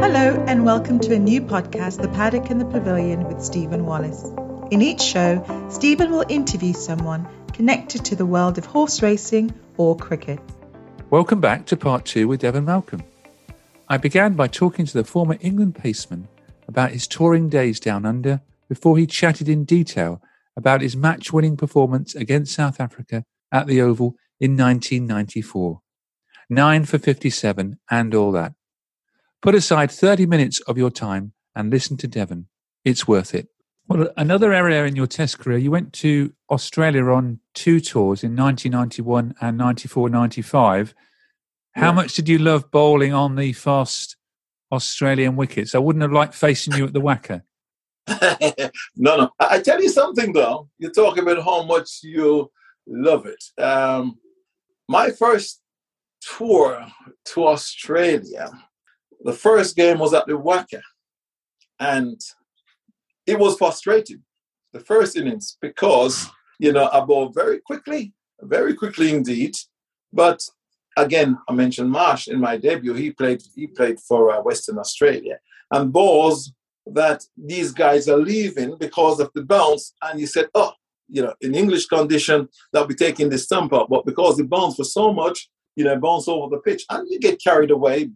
Hello and welcome to a new podcast, The Paddock and the Pavilion with Stephen Wallace. In each show, Stephen will interview someone connected to the world of horse racing or cricket. Welcome back to part two with Devon Malcolm. I began by talking to the former England paceman about his touring days down under before he chatted in detail about his match winning performance against South Africa at the Oval in 1994. Nine for 57 and all that. Put aside 30 minutes of your time and listen to Devon. It's worth it. Well, another area in your test career, you went to Australia on two tours in 1991 and 94 95. How yeah. much did you love bowling on the fast Australian wickets? I wouldn't have liked facing you at the WACA. no, no. I tell you something though. You talk about how much you love it. Um, my first tour to Australia, the first game was at the WACA, and it was frustrating. The first innings because you know I bowled very quickly, very quickly indeed. But again, I mentioned Marsh in my debut. He played he played for uh, Western Australia, and balls that these guys are leaving because of the bounce. And you said, oh, you know, in English condition, they'll be taking the stump up. But because the bounce was so much, you know, bounce over the pitch, and you get carried away,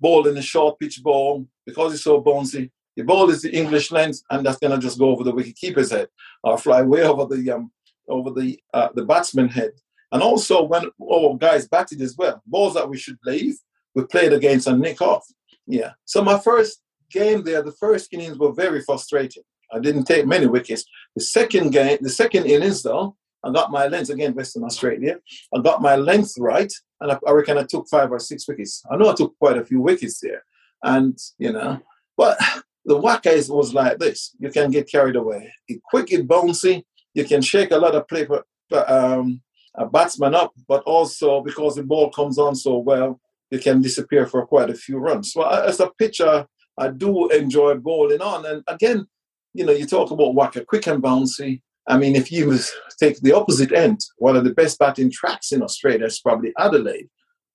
ball in a short pitch ball, because it's so bouncy, the ball is the English length, and that's gonna just go over the wicket keeper's head or fly way over the um, over the uh, the batsman head. And also when our guys batted as well, balls that we should leave, we played against and nick off. Yeah. So my first game there, the first innings were very frustrating. I didn't take many wickets. The second game, the second innings though, I got my length again, Western Australia. I got my length right, and I, I reckon I took five or six wickets. I know I took quite a few wickets there, and you know, but the WACA was like this: you can get carried away. It quick, it bouncy. You can shake a lot of paper, um, a batsman up, but also because the ball comes on so well, you can disappear for quite a few runs. So as a pitcher, I do enjoy bowling on. And again, you know, you talk about WACA, quick and bouncy. I mean, if you take the opposite end, one of the best batting tracks in Australia is probably Adelaide.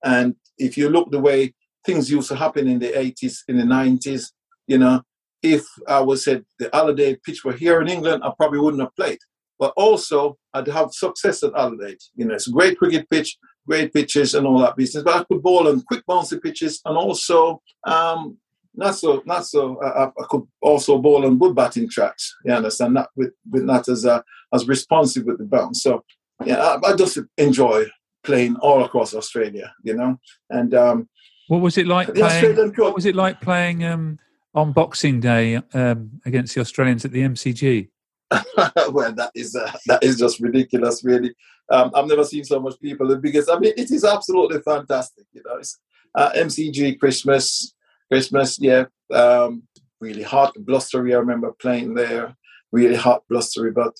And if you look the way things used to happen in the 80s, in the 90s, you know, if I was at the Adelaide pitch were here in England, I probably wouldn't have played. But also, I'd have success at Adelaide. You know, it's a great cricket pitch, great pitches, and all that business. But I could bowl on quick bouncy pitches and also um, not so not so I, I, could also bowl on good batting tracks you understand? Not with, with not as uh, as responsive with the bounce so yeah I, I, just enjoy playing all across australia you know? And um what was it like playing, what was it like playing um on boxing day um against the australians at the mcg well that is uh, that is just ridiculous really. Um, i've never seen so much people the biggest. I mean it is absolutely fantastic you know? It's uh, mcg christmas Christmas, yeah, um, really hot, blustery. I remember playing there, really hot, blustery. But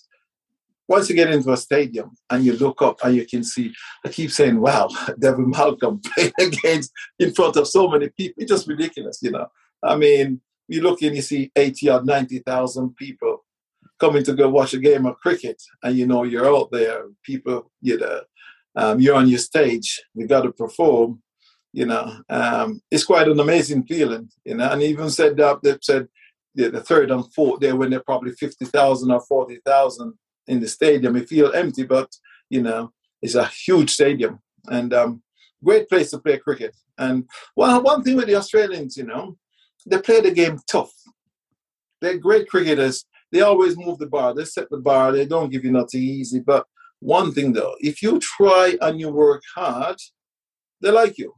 once you get into a stadium and you look up and you can see, I keep saying, wow, Devon Malcolm playing against in front of so many people. It's just ridiculous, you know. I mean, you look and you see 80 or 90,000 people coming to go watch a game of cricket and you know you're out there, people, you know, um, you're on your stage, you got to perform you know, um, it's quite an amazing feeling, you know. And even said that they said yeah, the third and fourth there when they're probably fifty thousand or forty thousand in the stadium, it feel empty, but you know, it's a huge stadium and um, great place to play cricket. And well, one thing with the Australians, you know, they play the game tough. They're great cricketers. They always move the bar. They set the bar. They don't give you nothing easy. But one thing though, if you try and you work hard, they like you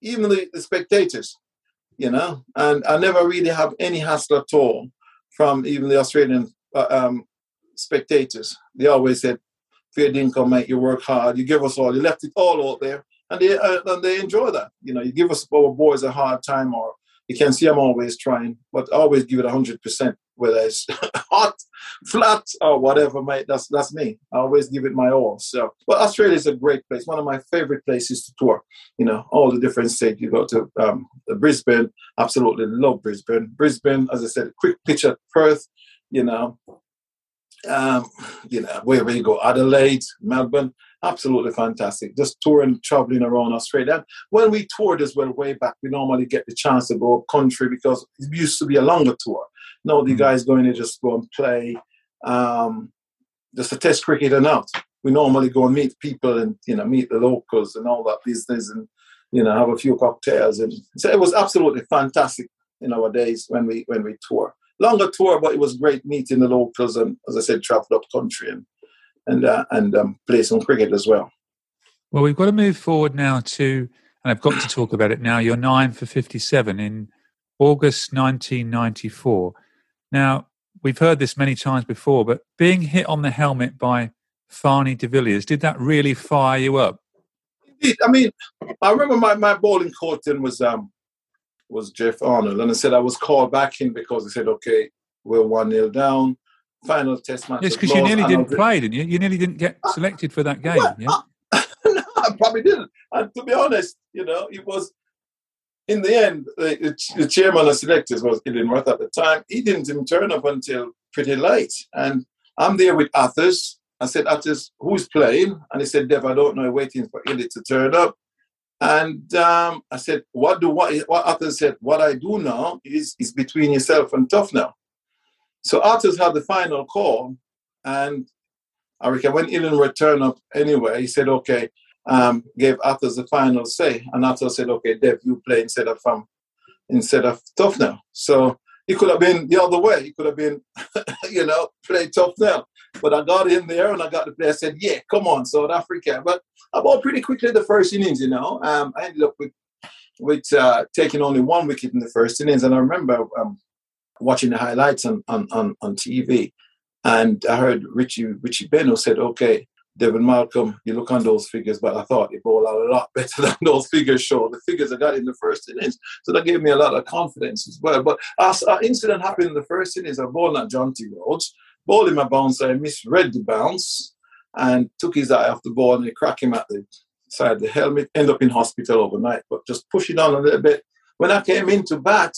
even the, the spectators, you know. And I never really have any hassle at all from even the Australian uh, um, spectators. They always said, fair income make you work hard. You give us all. You left it all out there. and they uh, and they enjoy that. You know, you give us our boys a hard time, or you can see I'm always trying, but I always give it hundred percent, whether it's hot, flat, or whatever. Mate, that's that's me. I always give it my all. So, but Australia is a great place. One of my favorite places to tour. You know, all the different states. You go to um, Brisbane. Absolutely love Brisbane. Brisbane, as I said, quick pitch at Perth. You know, um, you know, wherever you go, Adelaide, Melbourne, absolutely fantastic. Just touring, traveling around Australia. When we toured as well way back, we normally get the chance to go up country because it used to be a longer tour. Now the mm-hmm. guys going to just go and play um, just a test cricket and out. We normally go and meet people and you know meet the locals and all that business and you know have a few cocktails and so it was absolutely fantastic in our days when we when we tour longer tour, but it was great meeting the locals and, as I said, travel up country and and uh, and um, play some cricket as well. Well, we've got to move forward now to, and I've got to talk about it now. You're nine for 57 in August 1994. Now, we've heard this many times before, but being hit on the helmet by Fanie de Villiers, did that really fire you up? I mean, I remember my, my bowling coach then was um, was Geoff Arnold. And I said I was called back in because he said, okay, we're 1 0 down. Final test match. Yes, because you nearly didn't play, didn't you? You nearly didn't get ah, selected for that game. Well, yeah? I, ah, no, I probably didn't. And to be honest, you know, it was in the end, the, the chairman of selectors was Illingworth at the time. He didn't even turn up until pretty late. And I'm there with Athers. I said, Athers, who's playing? And he said, Dev, I don't know, waiting for Illy to turn up. And um, I said, what do what, what Arthur said, what I do now is, is between yourself and Tufnell. So Athers had the final call, and I reckon when Ilan returned up anyway, he said, okay, um, gave Arthur the final say. And Arthur said, okay, Dev, you play instead of um, instead of Tufnell. So he could have been the other way. He could have been, you know, play Tufnell. But I got in there and I got the play. I said, yeah, come on, South Africa. But I bought pretty quickly the first innings, you know. Um, I ended up with with uh, taking only one wicket in the first innings. And I remember um, watching the highlights on, on, on, on, TV. And I heard Richie Richie Benaud said, okay, Devon Malcolm, you look on those figures, but I thought he bowled a lot better than those figures show. The figures I got in the first innings. So that gave me a lot of confidence as well. But an incident happened in the first innings, I bowled at Jonty Rhodes bowling my bounce, I misread the bounce and took his eye off the ball and he cracked him at the side of the helmet, end up in hospital overnight, but just push it on a little bit. When I came into bat,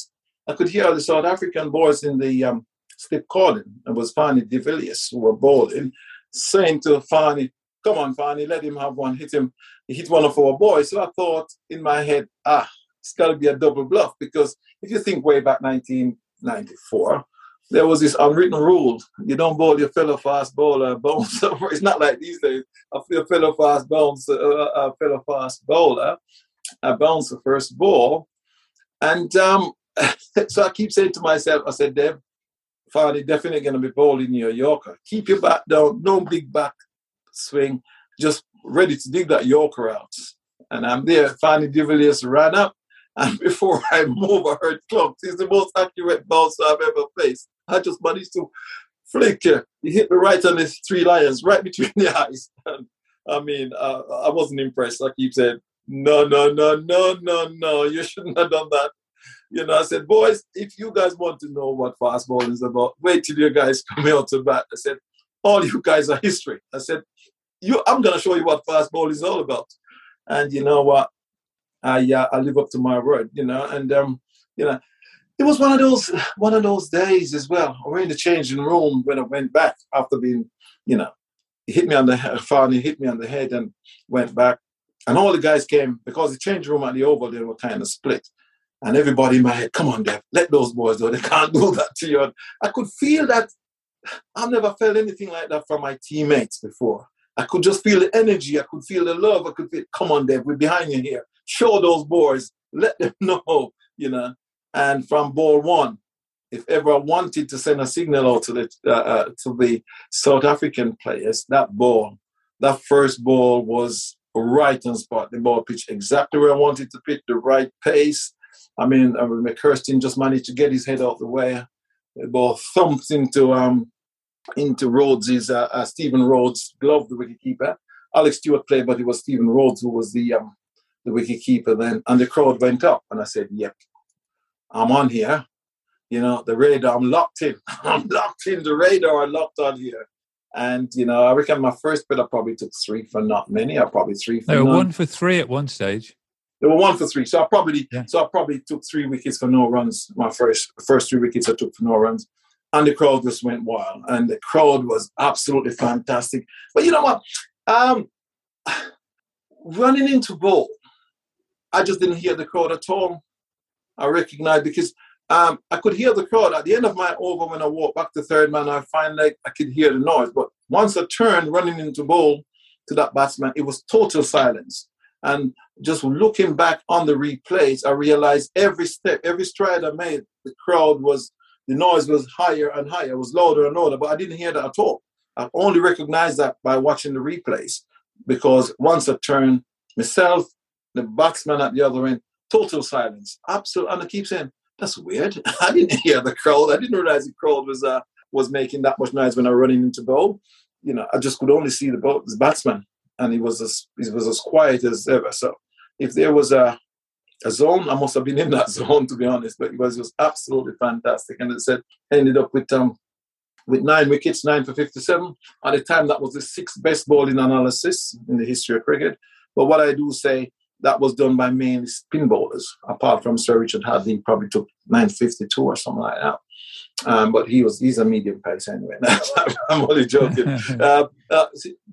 I could hear the South African boys in the um, slip calling. It was Fanie de Villiers who were bowling, saying to Fanie, come on, Fanie, let him have one, hit him. He hit one of our boys. So I thought in my head, ah, it's got to be a double bluff because if you think way back 1994, there was this unwritten rule: you don't bowl your fellow fast bowler bounce. it's not like these days. A fellow fast bounce, uh, a fellow fast bowler, I bounce the first ball, and um, so I keep saying to myself, I said, Dev, Fanie definitely going to be bowling your Yorker. Keep your back down, no big back swing, just ready to dig that Yorker out. And I'm there. De Villiers ran up, and before I move, I heard clumps. He's the most accurate bouncer I've ever faced. I just managed to flick. He hit me right on his three lions, right between the eyes. And, I mean, uh, I wasn't impressed. I keep saying, no, no, no, no, no, no, you shouldn't have done that. You know, I said, boys, if you guys want to know what fastball is about, wait till you guys come out to bat. I said, all you guys are history. I said, you, I'm going to show you what fastball is all about. And you know what? I uh, I live up to my word, you know, and um, you know, it was one of those one of those days as well. I went in the changing room when I went back after being, you know, hit me on the finally hit me on the head and went back. And all the guys came because the change room at the Oval they were kind of split. And everybody in my head, come on, Dev, let those boys go. They can't do that to you. I could feel that. I've never felt anything like that from my teammates before. I could just feel the energy. I could feel the love. I could feel, come on, Dev, we're behind you here. Show those boys. Let them know, you know. And from ball one, if ever I wanted to send a signal out to the uh, uh, to the South African players, that ball, that first ball was right on spot. The ball pitched exactly where I wanted to pitch, the right pace. I mean, I mean McCurston just managed to get his head out the way. The ball thumped into um into Rhodes's uh, uh, Stephen Rhodes glove, the wicketkeeper. Alex Stewart played, but it was Stephen Rhodes who was the um, the wicket keeper then, and the crowd went up, and I said, "Yep, I'm on here." You know, the radar, I'm locked in. I'm locked in the radar. I'm locked on here. And you know, I reckon my first bit I probably took three for not many. I probably three for. They were none. one for three at one stage. They were one for three. So I probably Yeah. so I probably took three wickets for no runs. My first first three wickets I took for no runs. And the crowd just went wild. And the crowd was absolutely fantastic. But you know what? Um running into ball, I just didn't hear the crowd at all. I recognized because um, I could hear the crowd at the end of my over when I walked back to third man. I find like I could hear the noise, but once I turned running into bowl to that batsman, it was total silence. And just looking back on the replays, I realized every step, every stride I made, the crowd was the noise was higher and higher, it was louder and louder, but I didn't hear that at all. I only recognized that by watching the replays because once I turned myself, the batsman at the other end, total silence, absolute. And I keep saying, "That's weird." I didn't hear the crowd. I didn't realize the crowd was uh, was making that much noise when I was running into bowl. You know, I just could only see the, bowl, the batsman, and he was as he was as quiet as ever. So, if there was a a zone, I must have been in that zone to be honest. But it was just absolutely fantastic, and it said ended up with um with nine wickets, nine for 57. At the time, that was the sixth best bowling analysis in the history of cricket. But what I do say, that was done by mainly spin bowlers, apart from Sir Richard Hadlee, probably took 952 or something like that. Um, but he was he's a medium pace anyway. I'm only joking. uh, uh,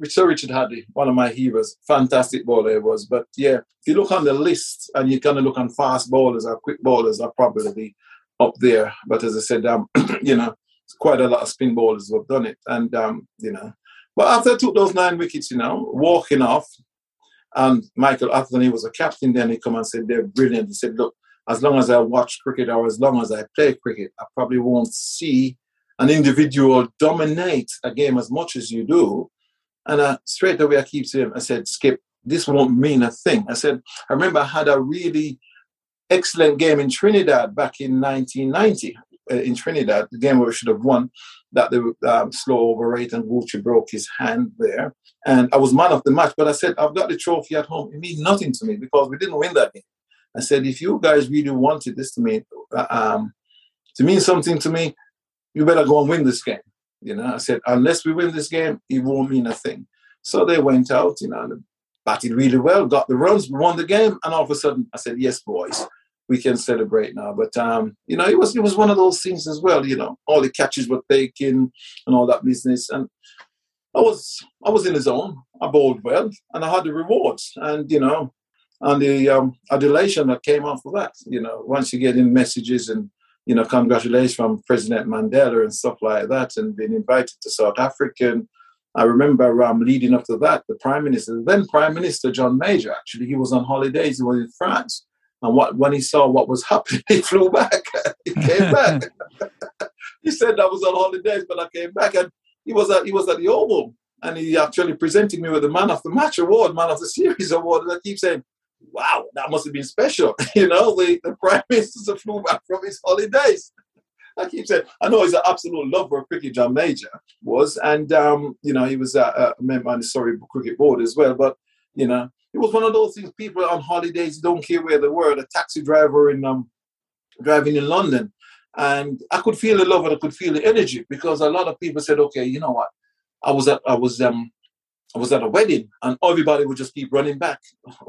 Sir Richard Hadlee, one of my heroes, fantastic bowler he was. But yeah, if you look on the list and you kind of look on fast bowlers or quick bowlers, are probably up there. But as I said, um, you know, quite a lot of spin bowlers who have done it. And, um, you know, but after I took those nine wickets, you know, walking off, and Michael Atherton was a captain then, he come and said, they're brilliant. He said, look, as long as I watch cricket or as long as I play cricket, I probably won't see an individual dominate a game as much as you do. And uh, straight away, I keep saying, I said, Skip, this won't mean a thing. I said, I remember I had a really excellent game in Trinidad back in 1990 uh, in Trinidad, the game where we should have won, that the um, slow over rate and Goochie broke his hand there. And I was man of the match, but I said, I've got the trophy at home. It means nothing to me because we didn't win that game. I said, if you guys really wanted this to mean, um, to mean something to me, you better go and win this game. You know, I said, unless we win this game, it won't mean a thing. So they went out, you know, batted really well, got the runs, won the game, and all of a sudden I said, yes, boys, we can celebrate now. But um, you know, it was it was one of those things as well. You know, all the catches were taken and all that business, and I was I was in the zone. I bowled well, and I had the rewards, and you know, and the um, adulation that came of that. You know, once you get in messages and you know, congratulations from President Mandela and stuff like that, and being invited to South Africa. And I remember um, leading up to that, the Prime Minister, then Prime Minister John Major, actually, he was on holidays, he was in France. And what, when he saw what was happening, he flew back. he came back. he said I was on holidays, but I came back, and he was at he was at the Oval, and he actually presented me with the Man of the Match award, Man of the Series award. And I keep saying, "Wow, that must have been special." you know, the, the Prime Minister flew back from his holidays. I keep saying, I know he's an absolute lover of cricket. John Major was, and um, you know, he was a, a member on the Surrey Cricket Board as well. But you know, it was one of those things. People on holidays don't care where they were. The taxi driver in um, driving in London, and I could feel the love and I could feel the energy because a lot of people said, "Okay, you know what? I was at I was um I was at a wedding and everybody would just keep running back,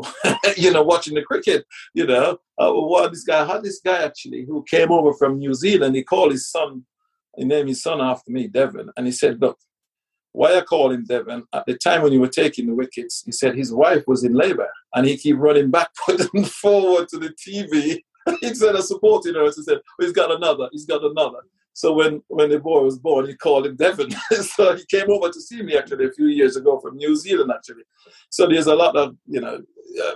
you know, watching the cricket. You know, uh, what this guy had this guy actually who came over from New Zealand. He called his son, he named his son after me, Devon, and he said, "Look." Why I call him Devon? At the time when you were taking the wickets, he said his wife was in labour, and he keep running backward and forward to the TV instead of supporting her. He said, oh, "He's got another. He's got another." So when when the boy was born, he called him Devon. so he came over to see me actually a few years ago from New Zealand actually. So there's a lot of you know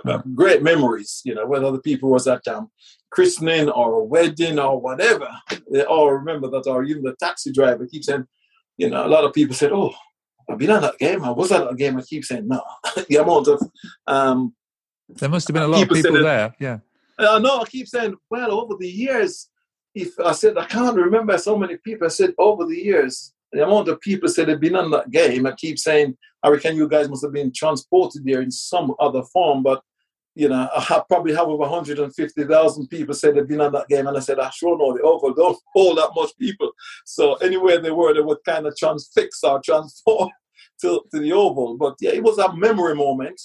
uh, great memories. You know whether the people was at um, christening or a wedding or whatever, they all remember that. Or even the taxi driver keeps saying, you know, a lot of people said, "Oh, I've been on that game. I was at that game." I keep saying, "No." the amount of um, there must have been a lot People of people it- there. Yeah. I know I keep saying, well, over the years, if I said I can't remember so many people. I said over the years, the amount of people said they've been on that game. I keep saying, I reckon you guys must have been transported there in some other form, but you know, I probably have over 150,000 people said they've been on that game. And I said, I sure know the Oval don't hold that much people. So anywhere they were, they would kind of transfix or transform to, to the Oval. But yeah, it was a memory moment.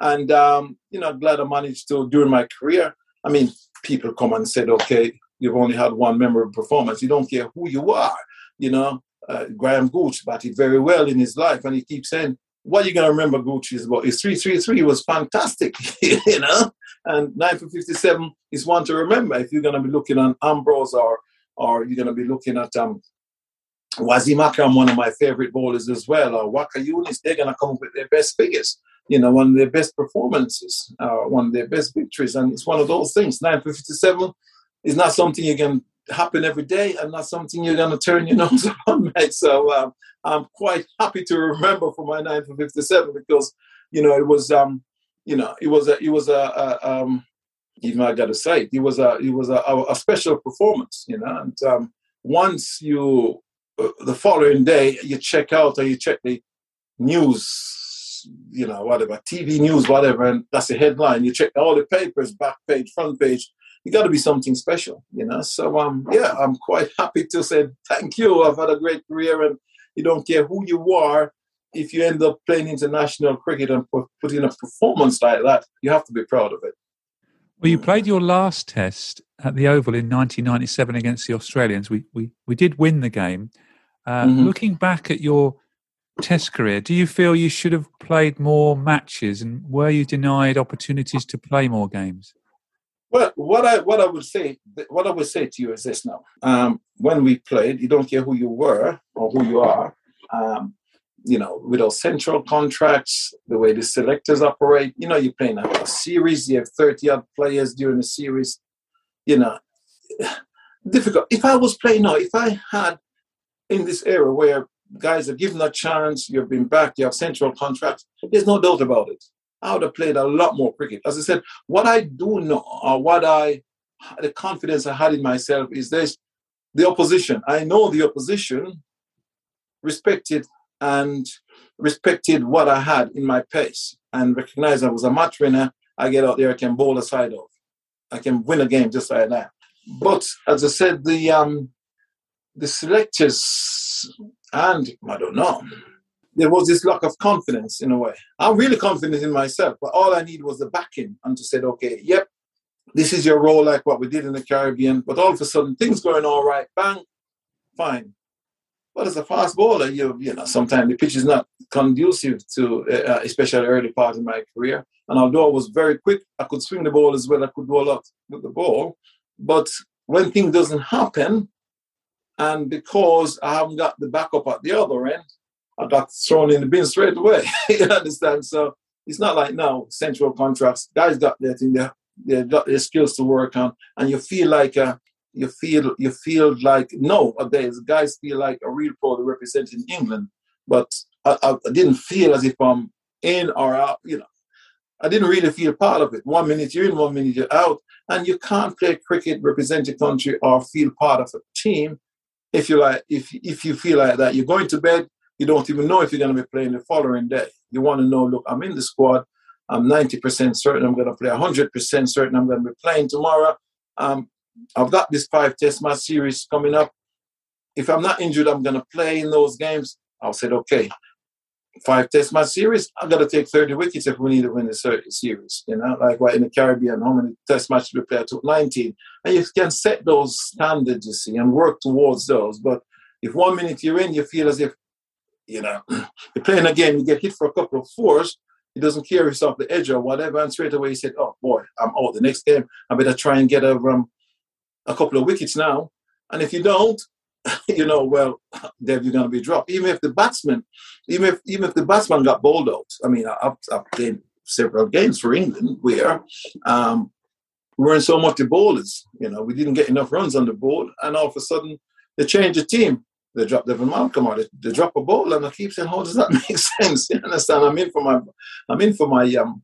And, um, you know, glad I managed to, during my career, I mean, people come and said, okay, you've only had one memorable performance. You don't care who you are. You know, uh, Graham Gooch batted very well in his life. And he keeps saying, what you're gonna remember Goochie is about his 333 was fantastic, you know, and 9 for 57 is one to remember. If you're gonna be looking on Ambrose or or you're gonna be looking at um Akram, one of my favorite bowlers as well, or Waqar Younis, they're gonna come up with their best figures, you know, one of their best performances, uh, one of their best victories, and it's one of those things. 9 for 57 is not something you can happen every day and not something you're going to turn your nose on, mate. So um, I'm quite happy to remember for my 9 for 57 because, you know, it was, um, you know, it was a, it was a, a um, even I got to say, it, it was a, it was a, a, special performance, you know, and um, once you, uh, the following day, you check out or you check the news, you know, whatever, TV news, whatever, and that's the headline. You check all the papers, back page, front page, you got to be something special, you know. So um, yeah, I'm quite happy to say thank you. I've had a great career, and you don't care who you are. If you end up playing international cricket and put, put in a performance like that, you have to be proud of it. Well, you played your last test at the Oval in 1997 against the Australians. We we we did win the game. Uh, mm-hmm. Looking back at your Test career, do you feel you should have played more matches, and were you denied opportunities to play more games? Well, what I what I would say what I would say to you is this now. Um, when we played, you don't care who you were or who you are. Um, you know, with those central contracts, the way the selectors operate, you know, you're playing a, series, you have 30 odd players during a series, you know, difficult. If I was playing now, if I had in this era where guys are given a chance, you've been back, you have central contracts, there's no doubt about it. I would have played a lot more cricket. As I said, what I do know, or what I, the confidence I had in myself is this the opposition. I know the opposition respected and respected what I had in my pace and recognized I was a match winner. I get out there, I can bowl a side off. I can win a game just like that. But as I said, the um, the selectors and I don't know, there was this lack of confidence in a way. I'm really confident in myself, but all I need was the backing and to say, okay, yep, this is your role, like what we did in the Caribbean. But all of a sudden, things going all right, bang, fine. But as a fast bowler, you you know sometimes the pitch is not conducive to, uh, uh, especially early part of my career. And although I was very quick, I could swing the ball as well. I could do a lot with the ball. But when things doesn't happen, and because I haven't got the backup at the other end, I got thrown in the bin straight away. you understand? So it's not like now central contracts. Guys got their thing. They they got their skills to work on, and you feel like a, uh, you feel you feel like nowadays guys feel like a real pro representing England, but I, I, didn't feel as if I'm in or out. You know, I didn't really feel part of it. One minute you're in, one minute you're out, and you can't play cricket, represent your country, or feel part of a team if you like. If if you feel like that, you're going to bed you don't even know if you're going to be playing the following day. You want to know, look, I'm in the squad. I'm 90% certain I'm going to play, 100% certain I'm going to be playing tomorrow. Um, I've got this five test match series coming up. If I'm not injured, I'm going to play in those games. I'll say, okay, five test match series, I've got to take 30 wickets if we need to win the series. You know, like what in the Caribbean, how many test matches we play? I took 19. And you can set those standards, you see, and work towards those. But if one minute you're in, you feel as if you know, you're playing a game, you get hit for a couple of fours, he doesn't care if it's off the edge or whatever, and straight away he said, "Oh boy, I'm out. The next game, I better try and get a um, a couple of wickets now." And if you don't, you know, well, then you're going to be dropped. Even if the batsman, even if even if the batsman got bowled out. I mean, I've, I've played several games for England where um, we weren't so much the bowlers. You know, we didn't get enough runs on the board, and all of a sudden they changed the team they drop Devon Malcolm or they, they, drop a ball and I keep saying, how does that make sense? You understand? I'm in for my I'm in for my um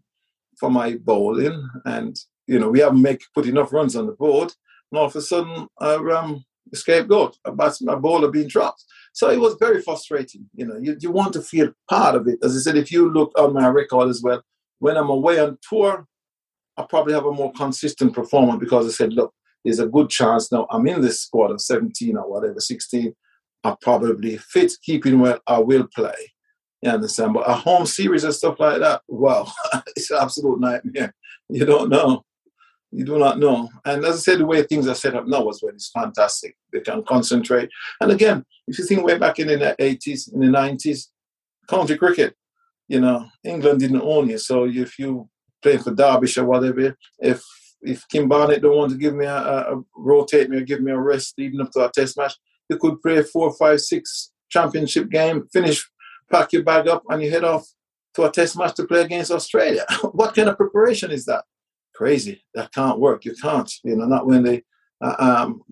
for my bowling and you know we haven't make put enough runs on the board and all of a sudden our um scapegoat, a batsman, a bowler being dropped. So it was very frustrating. You know, you, you want to feel part of it. As I said, if you look on my record as well, when I'm away on tour, I probably have a more consistent performance because I said, look, there's a good chance now I'm in this squad of 17 or whatever, 16. I probably fit, keeping well, I will play. You understand? But a home series and stuff like that, wow, it's an absolute nightmare. You don't know. You do not know. And as I said, the way things are set up now as well it's fantastic. They can concentrate. And again, if you think way back in the 80s, in the 90s, county cricket, you know, England didn't own you. So if you play for Derbyshire or whatever, if if Kim Barnett don't want to give me a, a, a, rotate me or give me a rest even up to a test match, you could play four, five, six championship game, finish, pack your bag up, and you head off to a test match to play against Australia. what kind of preparation is that? Crazy. That can't work. You can't. You know, not when they. Uh, um,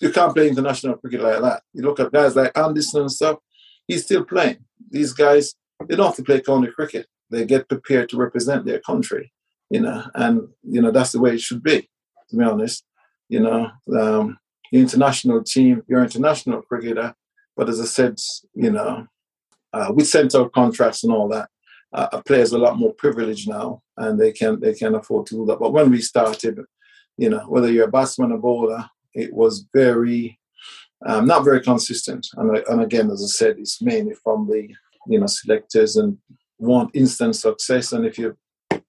you can't play international cricket like that. You look at guys like Anderson and stuff. He's still playing. These guys, they don't have to play county cricket. They get prepared to represent their country you know, and you know that's the way it should be. To be honest, you know, um, international team, you're international cricketer, but as I said, you know, uh, with out contracts and all that, uh, players are a lot more privileged now, and they can they can afford to do that. But when we started, you know, whether you're a batsman or bowler, it was very um, not very consistent. And, and again, as I said, it's mainly from the you know selectors and want instant success. And if you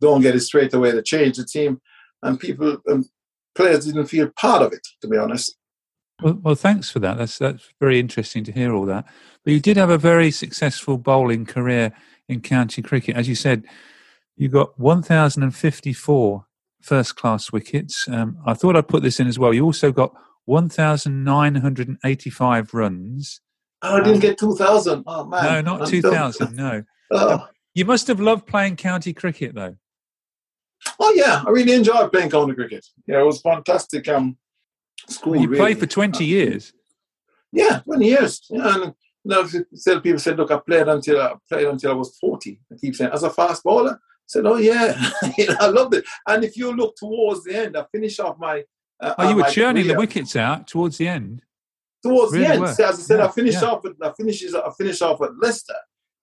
don't get it straight away they change the team, and people and players didn't feel part of it. To be honest. Well, well, thanks for that. That's that's very interesting to hear all that. But you did have a very successful bowling career in county cricket, as you said. You got 1,054 first class wickets. Um, I thought I'd put this in as well. You also got 1,985 runs. Oh, I didn't um, get 2,000. Oh, man. No, not 2,000. No. oh. You must have loved playing county cricket, though. Oh yeah, I really enjoyed playing county cricket. Yeah, it was fantastic. Um, school. You really. played for twenty years. Yeah, twenty years. Yeah, and you know, people said, "Look, I played until I played until I was 40. I keep saying, as a fast bowler. I said, "Oh yeah, I loved it." And if you look towards the end, I finished off my. Uh, oh, you were churning career. the wickets out towards the end. Towards really the end, so as I said, yeah, I finished yeah. off. At, I finished. I finished off at Leicester,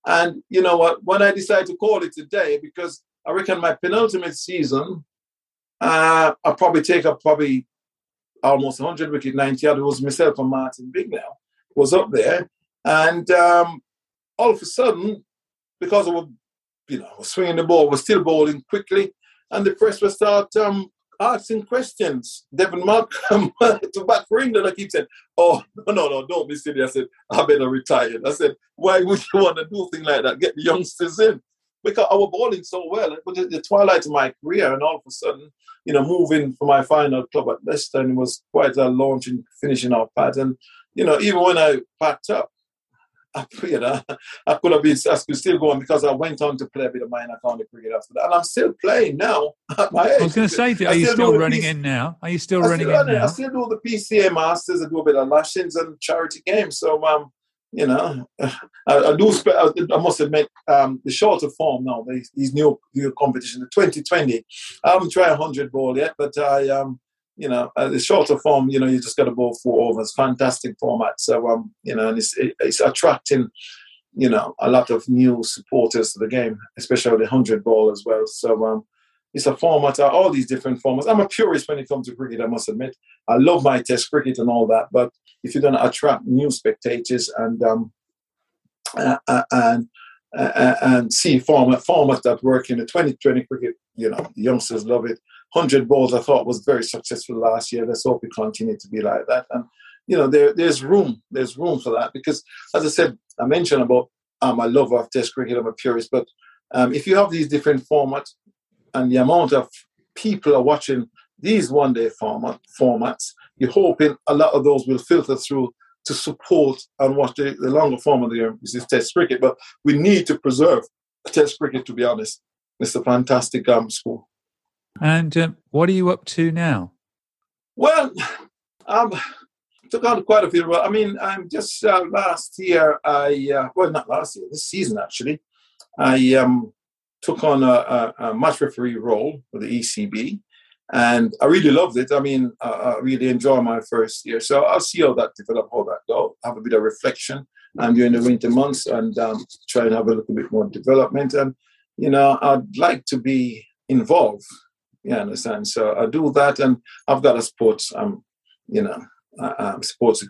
and you know what? When I decided to call it today, because I reckon my penultimate season, uh, I'll probably take up probably almost 100 wicket, 90 It was myself and Martin Bicknell was up there. And um, all of a sudden, because I was, you know, swinging the ball, was still bowling quickly, and the press was start um, asking questions. Devon Malcolm to back for England, I keep saying, oh, no, no, no, don't be silly. I said, I better retire. I said, why would you want to do a thing like that? Get the youngsters in because I was bowling so well. It was the twilight of my career, and all of a sudden, you know, moving for my final club at Leicester, and it was quite a launching, finishing our pad. And you know, even when I packed up, I, you know, I could have been, I could still go on because I went on to play a bit of minor county cricket after that, and I'm still playing now at my age. I was going to say, are you still, still running in now? Are you still I running still in now? I still do the PCA Masters. I do a bit of lashings and charity games. So um, you know, I, I do. I must admit, um, the shorter form now. These new new competition, the 2020. I haven't tried a hundred ball yet, but I um, you know, uh, the shorter form. You know, you just got to bowl four overs. Fantastic format. So um, you know, and it's it, it's attracting. You know, a lot of new supporters to the game, especially with the hundred ball as well. So um, it's a format, uh, all these different formats. I'm a purist when it comes to cricket, I must admit. I love my test cricket and all that, but if you're going to attract new spectators and um, uh, uh, and uh, uh, and see format format that work in the 2020 cricket, you know, the youngsters love it. 100 balls, I thought was very successful last year. Let's hope it continue to be like that. And you know, there there's room, there's room for that because, as I said, I mentioned about I'm a lover of Test cricket. I'm a purist, but um, if you have these different formats, and the amount of people are watching these one day format, formats, you're hoping a lot of those will filter through to support and watch the, the longer form of the game, which is Test cricket. But we need to preserve Test cricket, to be honest. It's a fantastic um, sport. And um, what are you up to now? Well, um, took on quite a few. I mean, I'm just uh, last year. I uh, well, not last year. This season actually, I um, took on a, a, a match referee role for the ECB, and I really loved it. I mean, I, I really enjoyed my first year. So I'll see how that develop, how that go. Have a bit of reflection um, during the winter months, and um, try and have a little bit more development. And you know, I'd like to be involved You understand? So I do that, and I've got a sports, um, you know, uh, um, sports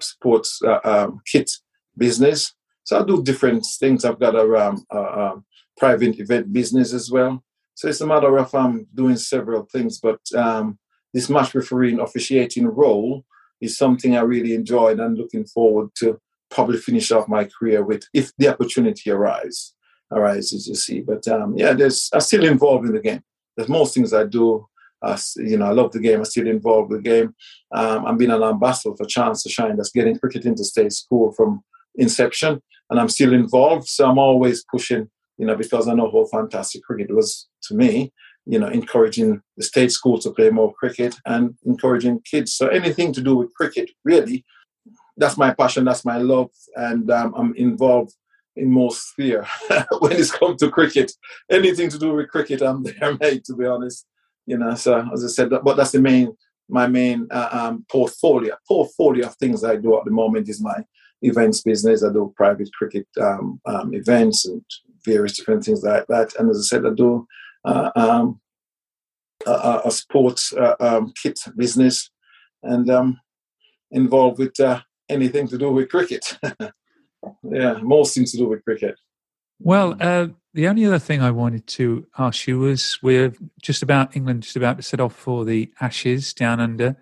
sports uh, um, kit business. So I do different things. I've got a, um, a, private event business as well. So it's a matter of um, doing several things, but um, this match refereeing officiating role is something I really enjoyed and looking forward to probably finish off my career with if the opportunity arises arises, you see. But um, yeah, there's I'm still involved in the game. There's most things I do. Uh, you know, I love the game. I'm still involved with the game. Um, I'm being an ambassador for Chance to Shine. That's getting cricket into state school from inception, and I'm still involved. So I'm always pushing. You know, because I know how fantastic cricket was to me. You know, encouraging the state school to play more cricket and encouraging kids. So anything to do with cricket, really, that's my passion. That's my love, and um, I'm involved in most sphere when it's come to cricket. Anything to do with cricket, I'm there, mate. To be honest, you know. So as I said, but that's the main my main uh, um, portfolio. Portfolio of things I do at the moment is my events business. I do private cricket um, um, events and various different things like that. And as I said, I do uh, um, a, a, sports uh, um, kit business and um, involved with uh, anything to do with cricket. yeah, most things to do with cricket. Well, uh, the only other thing I wanted to ask you was we're just about England just about to set off for the Ashes down under.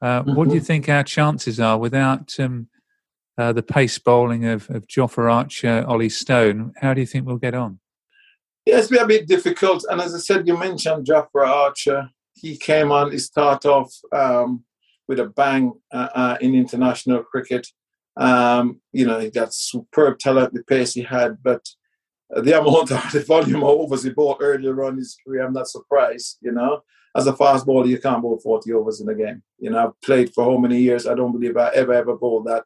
Uh, mm-hmm. What do you mm-hmm. think our chances are without um, uh, the pace bowling of, of Jofra Archer, Ollie Stone? How do you think we'll get on? Yeah, it's been a bit difficult. And as I said, you mentioned Jofra Archer. He came on, he started off um, with a bang uh, uh, in international cricket. Um, you know, he got superb talent, the pace he had, but the amount of the volume of overs he bought earlier on his career, I'm not surprised. You know, as a fast bowler, you can't bowl 40 overs in a game. You know, I've played for how many years? I don't believe I ever ever bowled that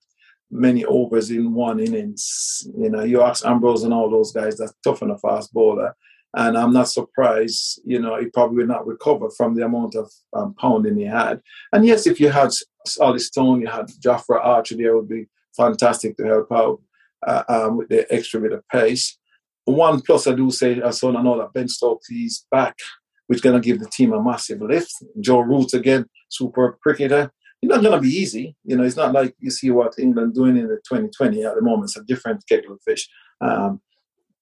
many overs in one innings. You know, you ask Ambrose and all those guys, that's tough on a fast bowler. And I'm not surprised, you know, he probably will not recover from the amount of um, pounding he had. And yes, if you had Ollie Stone, you had Jofra Archer there would be fantastic to help out uh, um, with the extra bit of pace. One plus, I do say, I saw know that Ben Stokes is back, which is going to give the team a massive lift. Joe Root again, super cricketer. It's not going to be easy. You know, it's not like you see what England doing in the 2020 at the moment. It's a different kettle of fish. Um,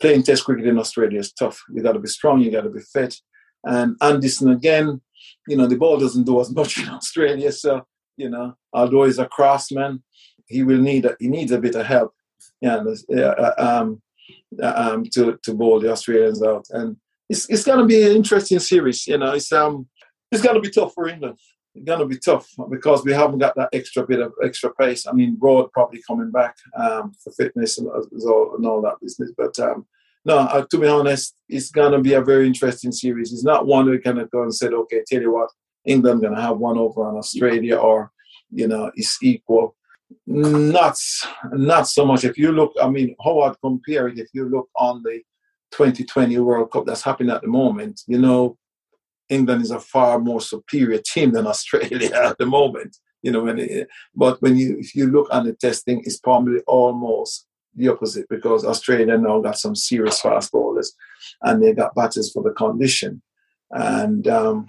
playing Test cricket in Australia is tough. You got to be strong. You got to be fit. And Anderson again, you know, the ball doesn't do as much in Australia. So you know, although he's a craftsman, he will need a, he needs a bit of help, yeah, uh, um, uh, um, to to bowl the Australians out. And it's it's going to be an interesting series. You know, it's um it's going to be tough for England. It's going to be tough because we haven't got that extra bit of extra pace. I mean, Broad probably coming back um, for fitness and, all, and all that business, but. Um, no, uh, to be honest, it's going to be a very interesting series. It's not one we kind of go and say, okay, tell you what, England going to have one over on Australia, or you know, it's equal. Not, not so much. If you look, I mean, how I'd compare it, if you look on the 2020 World Cup that's happening at the moment, you know, England is a far more superior team than Australia at the moment. You know, when it, but when you if you look at the testing, it's probably almost the opposite because Australia now got some serious fast bowlers, and they got batters for the condition. And um,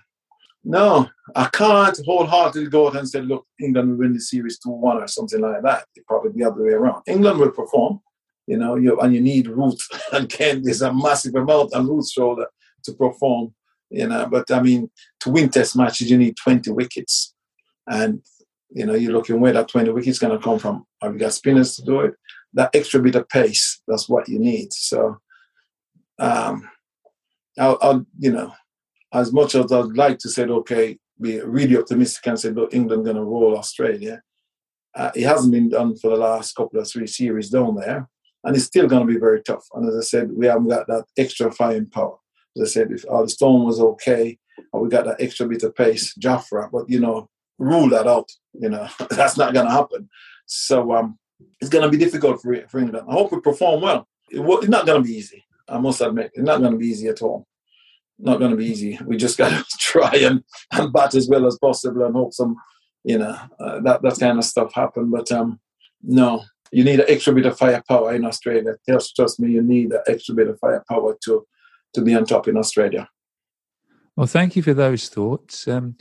no, I can't wholeheartedly go out and say, look, England will win the series 2 1 or something like that. It probably the other way around. England will perform, you know, you, and you need Root. And Ken, there's a massive amount on Root's shoulder to perform, you know. But I mean, to win test matches, you need 20 wickets. And, you know, you're looking where that 20 wickets going to come from. Have you got spinners to do it? That extra bit of pace, that's what you need. So, um, I'll, I'll you know, as much as I'd like to say, okay, be really optimistic and say, look, England going to roll Australia, uh, it hasn't been done for the last couple of three series down there. And it's still going to be very tough. And as I said, we haven't got that extra firing power. As I said, if Ollie Stone was okay, we got that extra bit of pace, Jofra, but you know, rule that out. You know, that's not going to happen. So um, it's going to be difficult for, for England. I hope we perform well. It, it's not going to be easy. I must admit, it's not going to be easy at all not going to be easy. We just got to try and, and bat as well as possible and hope some, you know, uh, that that kind of stuff happen. But um, no, you need an extra bit of firepower in Australia. Just trust me, you need an extra bit of firepower to to be on top in Australia. Well, thank you for those thoughts. Um,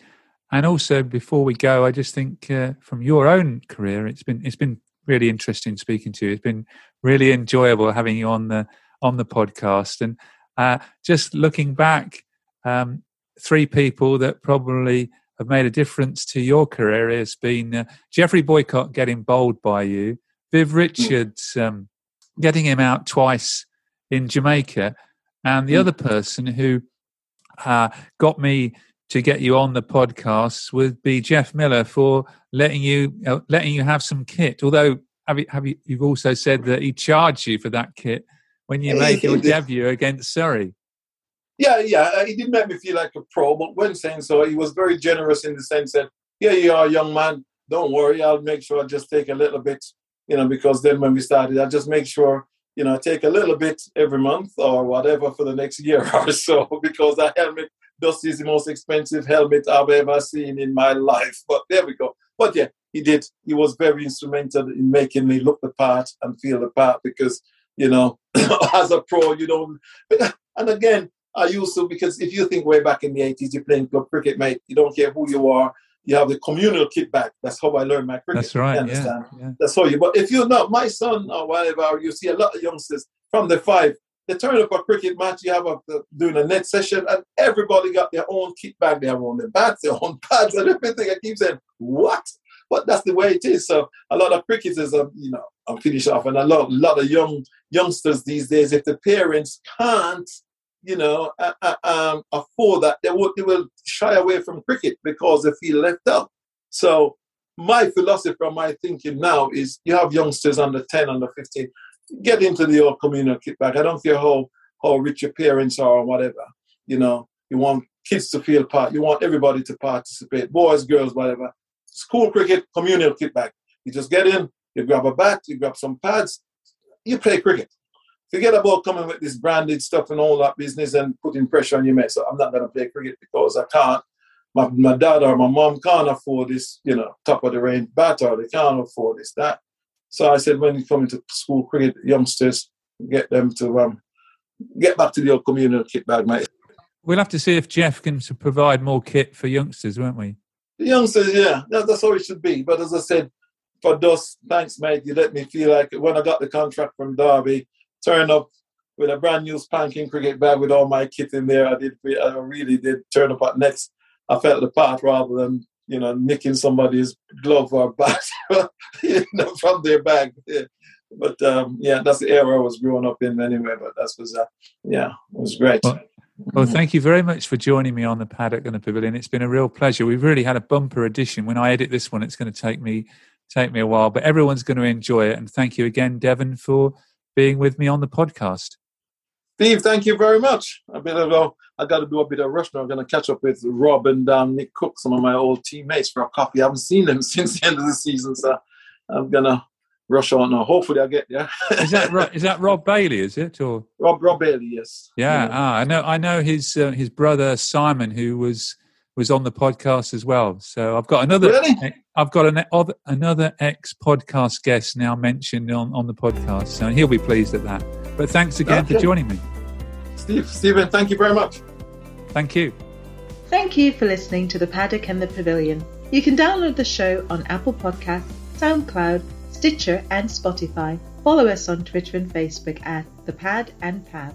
and also, before we go, I just think uh, from your own career, it's been it's been really interesting speaking to you. It's been really enjoyable having you on the on the podcast. And uh, just looking back, um, three people that probably have made a difference to your career has been uh, Geoffrey Boycott getting bowled by you, Viv Richards um, getting him out twice in Jamaica, and the mm. other person who uh, got me to get you on the podcast would be Geoff Miller for letting you uh, letting you have some kit. Although have you, have you you've also said that he charged you for that kit when you made your debut against Surrey. Yeah, yeah, uh, he did make me feel like a pro, but when saying so, he was very generous in the sense that, yeah, you are a young man. Don't worry, I'll make sure I just take a little bit, you know, because then when we started, I just make sure, you know, take a little bit every month or whatever for the next year or so, because that helmet Dust is the most expensive helmet I've ever seen in my life. But there we go. But yeah, he did. He was very instrumental in making me look the part and feel the part because, you know, as a pro, you don't. And again, I used to because if you think way back in the 80s, you're playing club cricket, mate. You don't care who you are. You have the communal kit back. That's how I learned my cricket. That's right. Yeah, yeah. That's how you. But if you're not my son or whatever, you see a lot of youngsters from the five. They turn up a cricket match. You have a doing a net session, and everybody got their own kit bag. They have own their bats, their own pads, and everything. I keep saying, "What?" But that's the way it is. So a lot of cricketers, are, you know, I'm finished off, and a lot, a lot of young youngsters these days, if the parents can't you know, uh, uh, um, afford that, they will, they will shy away from cricket because they feel left out. So my philosophy from my thinking now is you have youngsters under 10, under 15, get into the old communal kickback. I don't care how, how rich your parents are or whatever. You know, you want kids to feel part. You want everybody to participate, boys, girls, whatever. School cricket, communal kickback. You just get in, you grab a bat, you grab some pads, you play cricket forget about coming with this branded stuff and all that business and putting pressure on your mate. So I'm not going to play cricket because I can't. My, my dad or my mom can't afford this, you know, top of the range bat or they can't afford this, that. So I said, when you come into school cricket, youngsters, get them to um, get back to the old communal kit bag, mate. We'll have to see if Jeff can provide more kit for youngsters, won't we? The youngsters, yeah, that's how it should be. But as I said, for Dust, thanks, mate. You let me feel like when I got the contract from Derby, turn up with a brand new spanking cricket bag with all my kit in there. I did, I really did turn up at next. I felt the part rather than you know nicking somebody's glove or bat you know, from their bag. Yeah. But um, yeah, that's the era I was growing up in anyway. But that was uh, yeah, it was great. Well, well, thank you very much for joining me on the paddock and the pavilion. It's been a real pleasure. We've really had a bumper edition. When I edit this one, it's going to take me take me a while, but everyone's going to enjoy it. And thank you again, Devon, for being with me on the podcast. Steve, thank you very much. A bit of a, I got to do a bit of rush now. I'm going to catch up with Rob and um, Nick Cook, some of my old teammates, for a coffee. I haven't seen them since the end of the season, so I'm going to rush on now. Hopefully, I'll get there. is that Rob, that Rob Bailey? Is it or Rob Rob Bailey? Yes. Yeah, yeah. Ah, I know. I know his uh, his brother Simon, who was was on the podcast as well. So I've got another. Really? I've got an, another ex podcast guest now mentioned on, on the podcast, so he'll be pleased at that. But thanks again okay. for joining me, Steve. Stephen, thank you very much. Thank you. Thank you for listening to the Paddock and the Pavilion. You can download the show on Apple Podcasts, SoundCloud, Stitcher, and Spotify. Follow us on Twitter and Facebook at the Pad and Pav.